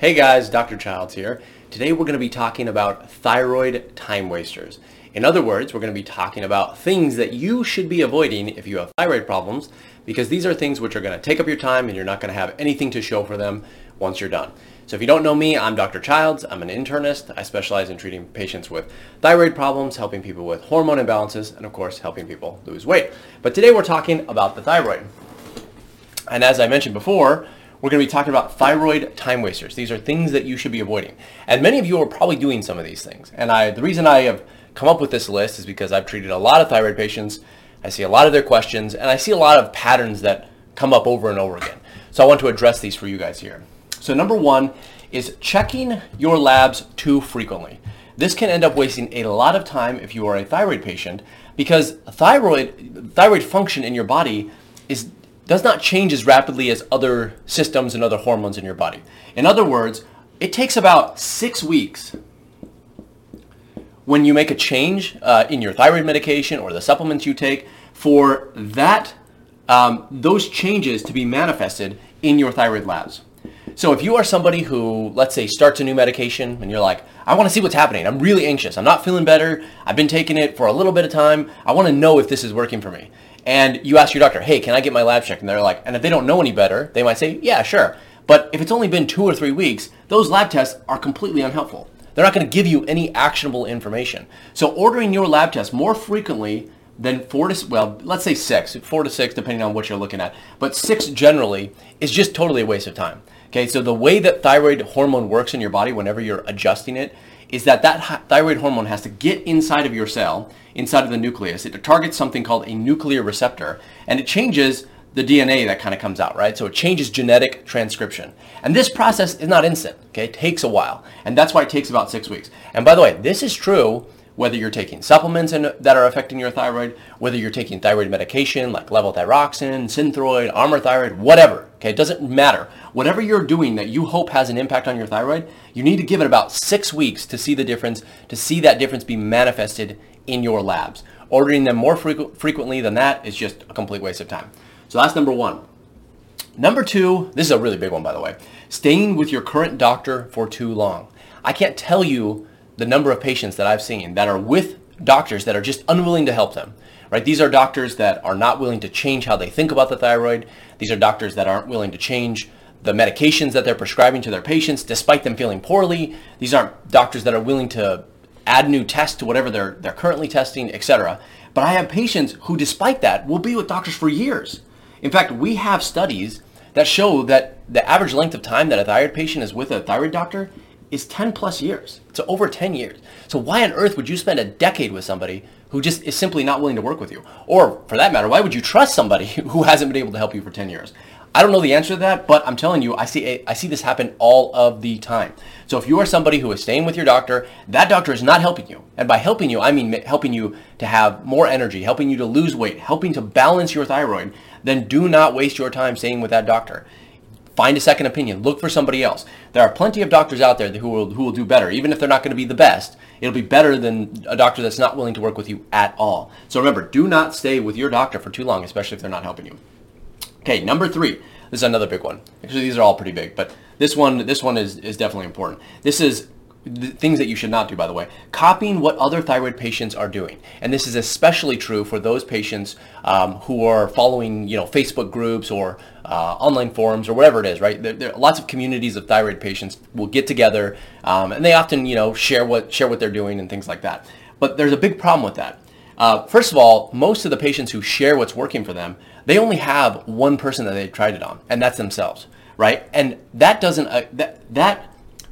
Hey guys, Dr. Childs here. Today we're going to be talking about thyroid time wasters. In other words, we're going to be talking about things that you should be avoiding if you have thyroid problems because these are things which are going to take up your time and you're not going to have anything to show for them once you're done. So if you don't know me, I'm Dr. Childs. I'm an internist. I specialize in treating patients with thyroid problems, helping people with hormone imbalances, and of course, helping people lose weight. But today we're talking about the thyroid. And as I mentioned before, we're going to be talking about thyroid time wasters. These are things that you should be avoiding. And many of you are probably doing some of these things. And I, the reason I have come up with this list is because I've treated a lot of thyroid patients. I see a lot of their questions and I see a lot of patterns that come up over and over again. So I want to address these for you guys here. So number one is checking your labs too frequently. This can end up wasting a lot of time if you are a thyroid patient because thyroid, thyroid function in your body is does not change as rapidly as other systems and other hormones in your body. In other words, it takes about six weeks when you make a change uh, in your thyroid medication or the supplements you take for that um, those changes to be manifested in your thyroid labs. So if you are somebody who, let's say, starts a new medication and you're like, I want to see what's happening. I'm really anxious. I'm not feeling better. I've been taking it for a little bit of time. I want to know if this is working for me and you ask your doctor, hey, can I get my lab checked? And they're like, and if they don't know any better, they might say, yeah, sure. But if it's only been two or three weeks, those lab tests are completely unhelpful. They're not going to give you any actionable information. So ordering your lab tests more frequently than four to, well, let's say six, four to six, depending on what you're looking at. But six generally is just totally a waste of time. Okay, so the way that thyroid hormone works in your body whenever you're adjusting it is that that thyroid hormone has to get inside of your cell, inside of the nucleus. It targets something called a nuclear receptor, and it changes the DNA that kind of comes out, right? So it changes genetic transcription. And this process is not instant, okay? It takes a while. And that's why it takes about six weeks. And by the way, this is true whether you're taking supplements in, that are affecting your thyroid, whether you're taking thyroid medication like levothyroxine, synthroid, Armour thyroid, whatever. Okay, it doesn't matter. Whatever you're doing that you hope has an impact on your thyroid, you need to give it about six weeks to see the difference, to see that difference be manifested in your labs. Ordering them more frequ- frequently than that is just a complete waste of time. So that's number one. Number two, this is a really big one, by the way, staying with your current doctor for too long. I can't tell you the number of patients that I've seen that are with doctors that are just unwilling to help them. Right? These are doctors that are not willing to change how they think about the thyroid. These are doctors that aren't willing to change the medications that they're prescribing to their patients despite them feeling poorly. These aren't doctors that are willing to add new tests to whatever they're they're currently testing, etc. But I have patients who despite that will be with doctors for years. In fact, we have studies that show that the average length of time that a thyroid patient is with a thyroid doctor is 10 plus years. It's over 10 years. So why on earth would you spend a decade with somebody who just is simply not willing to work with you? Or for that matter, why would you trust somebody who hasn't been able to help you for 10 years? I don't know the answer to that, but I'm telling you, I see I see this happen all of the time. So if you are somebody who is staying with your doctor, that doctor is not helping you. And by helping you, I mean helping you to have more energy, helping you to lose weight, helping to balance your thyroid, then do not waste your time staying with that doctor. Find a second opinion. Look for somebody else. There are plenty of doctors out there who will, who will do better. Even if they're not going to be the best, it'll be better than a doctor that's not willing to work with you at all. So remember, do not stay with your doctor for too long, especially if they're not helping you. Okay, number three. This is another big one. Actually, these are all pretty big, but this one, this one is, is definitely important. This is things that you should not do, by the way. Copying what other thyroid patients are doing. And this is especially true for those patients um, who are following, you know, Facebook groups or uh, online forums or whatever it is, right? There, there, lots of communities of thyroid patients will get together um, and they often, you know, share what, share what they're doing and things like that. But there's a big problem with that. Uh, first of all, most of the patients who share what's working for them, they only have one person that they've tried it on, and that's themselves, right? And that doesn't, uh, that, that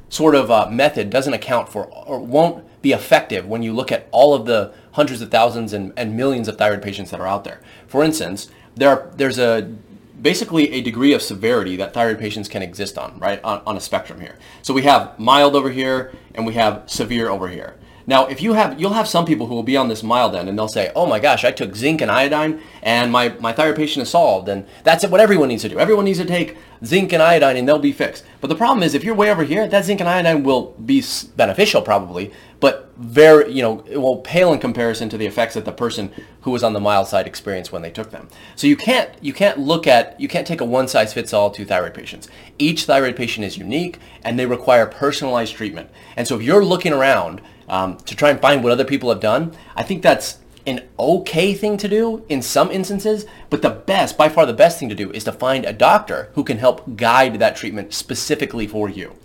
sort of uh, method doesn't account for or won't be effective when you look at all of the hundreds of thousands and, and millions of thyroid patients that are out there. For instance, there are, there's a basically a degree of severity that thyroid patients can exist on, right, on, on a spectrum here. So we have mild over here and we have severe over here. Now, if you have, you'll have some people who will be on this mild end and they'll say, oh my gosh, I took zinc and iodine and my, my thyroid patient is solved. And that's what everyone needs to do. Everyone needs to take zinc and iodine and they'll be fixed. But the problem is if you're way over here, that zinc and iodine will be beneficial probably, but very, you know, it will pale in comparison to the effects that the person who was on the mild side experienced when they took them. So you can't, you can't look at, you can't take a one size fits all to thyroid patients. Each thyroid patient is unique and they require personalized treatment. And so if you're looking around um, to try and find what other people have done, I think that's an okay thing to do in some instances, but the best, by far the best thing to do is to find a doctor who can help guide that treatment specifically for you.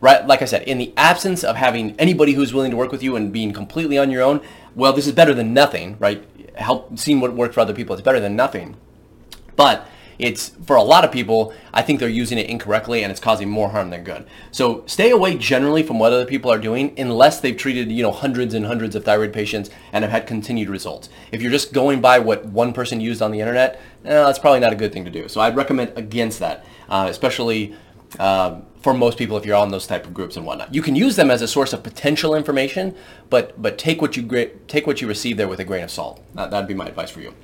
Right? Like I said, in the absence of having anybody who's willing to work with you and being completely on your own, well, this is better than nothing, right? Help seeing what worked for other people. It's better than nothing. But it's for a lot of people, I think they're using it incorrectly and it's causing more harm than good. So stay away generally from what other people are doing unless they've treated, you know, hundreds and hundreds of thyroid patients and have had continued results. If you're just going by what one person used on the internet, eh, that's probably not a good thing to do. So I'd recommend against that, uh, especially uh, for most people if you're on those type of groups and whatnot. You can use them as a source of potential information, but but take what you take what you receive there with a grain of salt. That, that'd be my advice for you.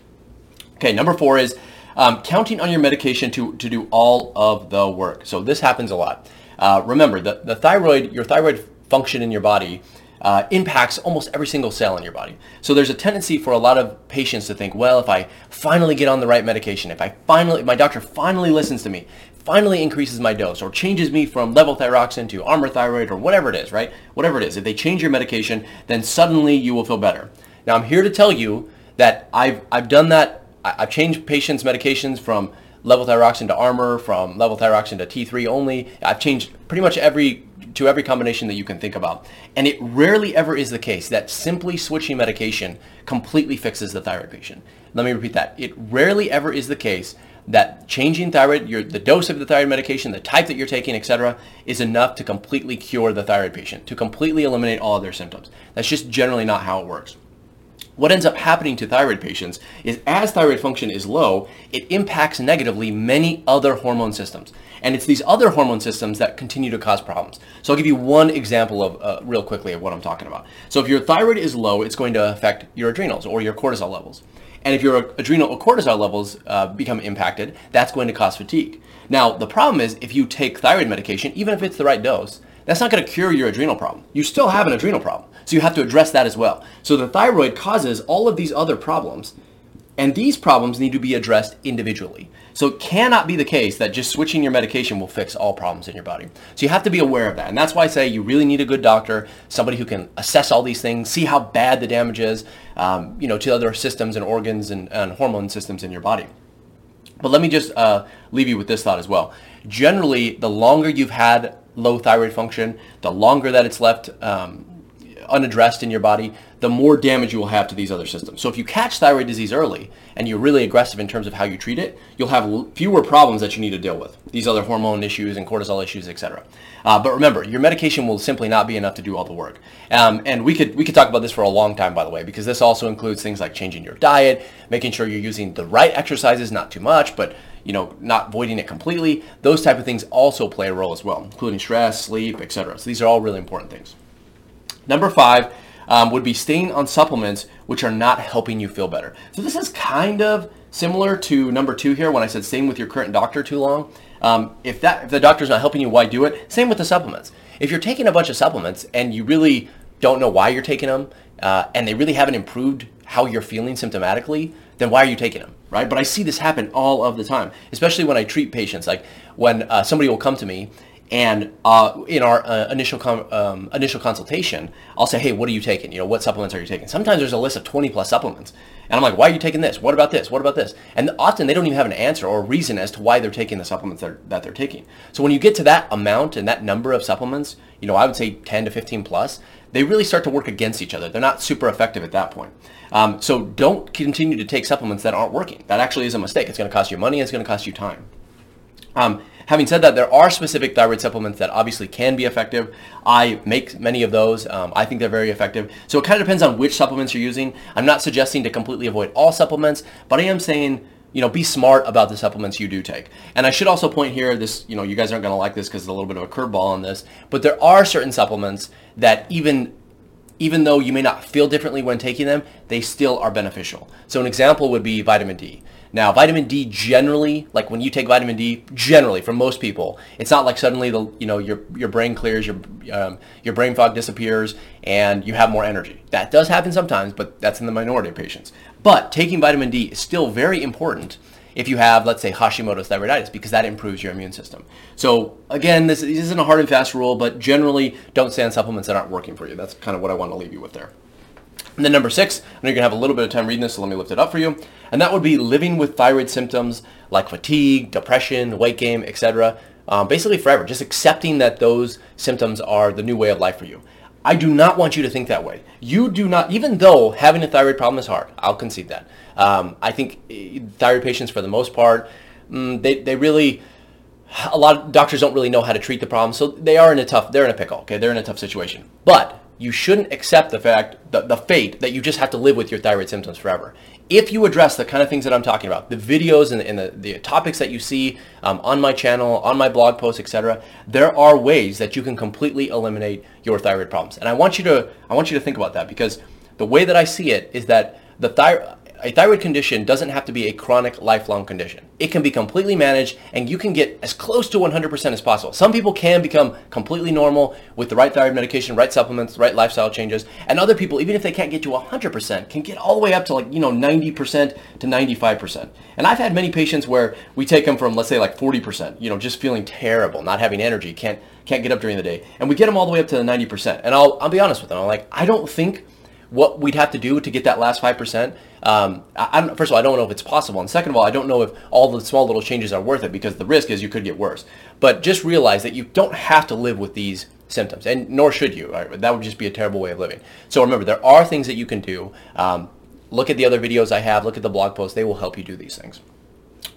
Okay, number four is um, counting on your medication to, to do all of the work. So this happens a lot. Uh, remember, the, the thyroid, your thyroid function in your body uh, impacts almost every single cell in your body. So there's a tendency for a lot of patients to think, well, if I finally get on the right medication, if I finally, my doctor finally listens to me, finally increases my dose or changes me from level levothyroxine to Armour thyroid or whatever it is, right? Whatever it is, if they change your medication, then suddenly you will feel better. Now I'm here to tell you that I've, I've done that I've changed patients' medications from levothyroxine to Armour, from levothyroxine to T3 only. I've changed pretty much every to every combination that you can think about. And it rarely ever is the case that simply switching medication completely fixes the thyroid patient. Let me repeat that. It rarely ever is the case that changing thyroid, your, the dose of the thyroid medication, the type that you're taking, etc., is enough to completely cure the thyroid patient, to completely eliminate all of their symptoms. That's just generally not how it works what ends up happening to thyroid patients is as thyroid function is low, it impacts negatively many other hormone systems. And it's these other hormone systems that continue to cause problems. So I'll give you one example of uh, real quickly of what I'm talking about. So if your thyroid is low, it's going to affect your adrenals or your cortisol levels. And if your adrenal or cortisol levels uh, become impacted, that's going to cause fatigue. Now, the problem is if you take thyroid medication, even if it's the right dose, that's not going to cure your adrenal problem. You still have an adrenal problem. So you have to address that as well. So the thyroid causes all of these other problems, and these problems need to be addressed individually. So it cannot be the case that just switching your medication will fix all problems in your body. So you have to be aware of that. And that's why I say you really need a good doctor, somebody who can assess all these things, see how bad the damage is, um, you know, to other systems and organs and, and hormone systems in your body. But let me just uh, leave you with this thought as well. Generally, the longer you've had low thyroid function, the longer that it's left um, unaddressed in your body, the more damage you will have to these other systems. So if you catch thyroid disease early and you're really aggressive in terms of how you treat it, you'll have fewer problems that you need to deal with. These other hormone issues and cortisol issues, etc. Uh, but remember, your medication will simply not be enough to do all the work. Um, and we could we could talk about this for a long time, by the way, because this also includes things like changing your diet, making sure you're using the right exercises, not too much, but you know, not voiding it completely. Those type of things also play a role as well, including stress, sleep, etc. So these are all really important things. Number five um, would be staying on supplements which are not helping you feel better. So this is kind of similar to number two here when I said staying with your current doctor too long. Um, if that if the doctor's not helping you, why do it? Same with the supplements. If you're taking a bunch of supplements and you really don't know why you're taking them, uh, and they really haven't improved how you're feeling symptomatically, then why are you taking them, right? But I see this happen all of the time, especially when I treat patients. Like when uh, somebody will come to me and uh, in our uh, initial um, initial consultation, I'll say, "Hey, what are you taking? You know, what supplements are you taking?" Sometimes there's a list of 20 plus supplements, and I'm like, "Why are you taking this? What about this? What about this?" And often they don't even have an answer or a reason as to why they're taking the supplements that, that they're taking. So when you get to that amount and that number of supplements, you know, I would say 10 to 15 plus, they really start to work against each other. They're not super effective at that point. Um, so don't continue to take supplements that aren't working. That actually is a mistake. It's going to cost you money. It's going to cost you time. Um, having said that, there are specific thyroid supplements that obviously can be effective. I make many of those. Um, I think they're very effective. So it kind of depends on which supplements you're using. I'm not suggesting to completely avoid all supplements, but I am saying you know, be smart about the supplements you do take. And I should also point here, this, you know, you guys aren't going to like this because it's a little bit of a curveball on this, but there are certain supplements that even even though you may not feel differently when taking them, they still are beneficial. So an example would be vitamin D. Now, vitamin D generally, like when you take vitamin D, generally for most people, it's not like suddenly the you know your your brain clears, your um, your brain fog disappears, and you have more energy. That does happen sometimes, but that's in the minority of patients. But taking vitamin D is still very important if you have, let's say, Hashimoto's thyroiditis, because that improves your immune system. So again, this isn't a hard and fast rule, but generally don't stay on supplements that aren't working for you. That's kind of what I want to leave you with there. And then number six, I know you're gonna have a little bit of time reading this, so let me lift it up for you. And that would be living with thyroid symptoms like fatigue, depression, weight gain, etc. Um, basically forever, just accepting that those symptoms are the new way of life for you. I do not want you to think that way. You do not, even though having a thyroid problem is hard, I'll concede that. Um, I think eh, thyroid patients, for the most part, mm, they, they really, a lot of doctors don't really know how to treat the problem, so they are in a tough, they're in a pickle, okay? They're in a tough situation. But you shouldn't accept the fact, the, the fate that you just have to live with your thyroid symptoms forever. If you address the kind of things that I'm talking about, the videos and, and the, the topics that you see um, on my channel, on my blog posts, etc., there are ways that you can completely eliminate your thyroid problems. And I want you to, I want you to think about that because the way that I see it is that the thyroid, a thyroid condition doesn't have to be a chronic lifelong condition. It can be completely managed and you can get as close to 100% as possible. Some people can become completely normal with the right thyroid medication, right supplements, right lifestyle changes. And other people, even if they can't get to 100%, can get all the way up to like, you know, 90% to 95%. And I've had many patients where we take them from, let's say like 40%, you know, just feeling terrible, not having energy, can't, can't get up during the day. And we get them all the way up to the 90%. And I'll, I'll be honest with them. I'm like, I don't think what we'd have to do to get that last 5%. Um, I, first of all, I don't know if it's possible. And second of all, I don't know if all the small little changes are worth it because the risk is you could get worse. But just realize that you don't have to live with these symptoms, and nor should you. Right? That would just be a terrible way of living. So remember, there are things that you can do. Um, look at the other videos I have. Look at the blog posts. They will help you do these things.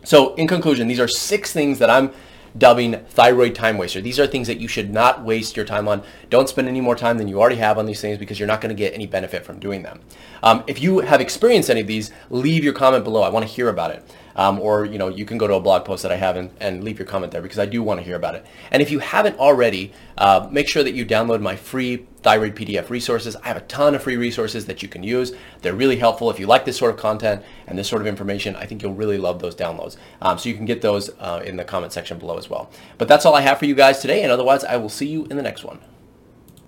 So in conclusion, these are six things that I'm dubbing thyroid time waster. These are things that you should not waste your time on. Don't spend any more time than you already have on these things because you're not going to get any benefit from doing them. Um, if you have experienced any of these, leave your comment below. I want to hear about it. Um, or you know you can go to a blog post that I have and, and, leave your comment there because I do want to hear about it. And if you haven't already, uh, make sure that you download my free thyroid PDF resources. I have a ton of free resources that you can use. They're really helpful. If you like this sort of content and this sort of information, I think you'll really love those downloads. Um, so you can get those uh, in the comment section below as well. But that's all I have for you guys today, and otherwise I will see you in the next one.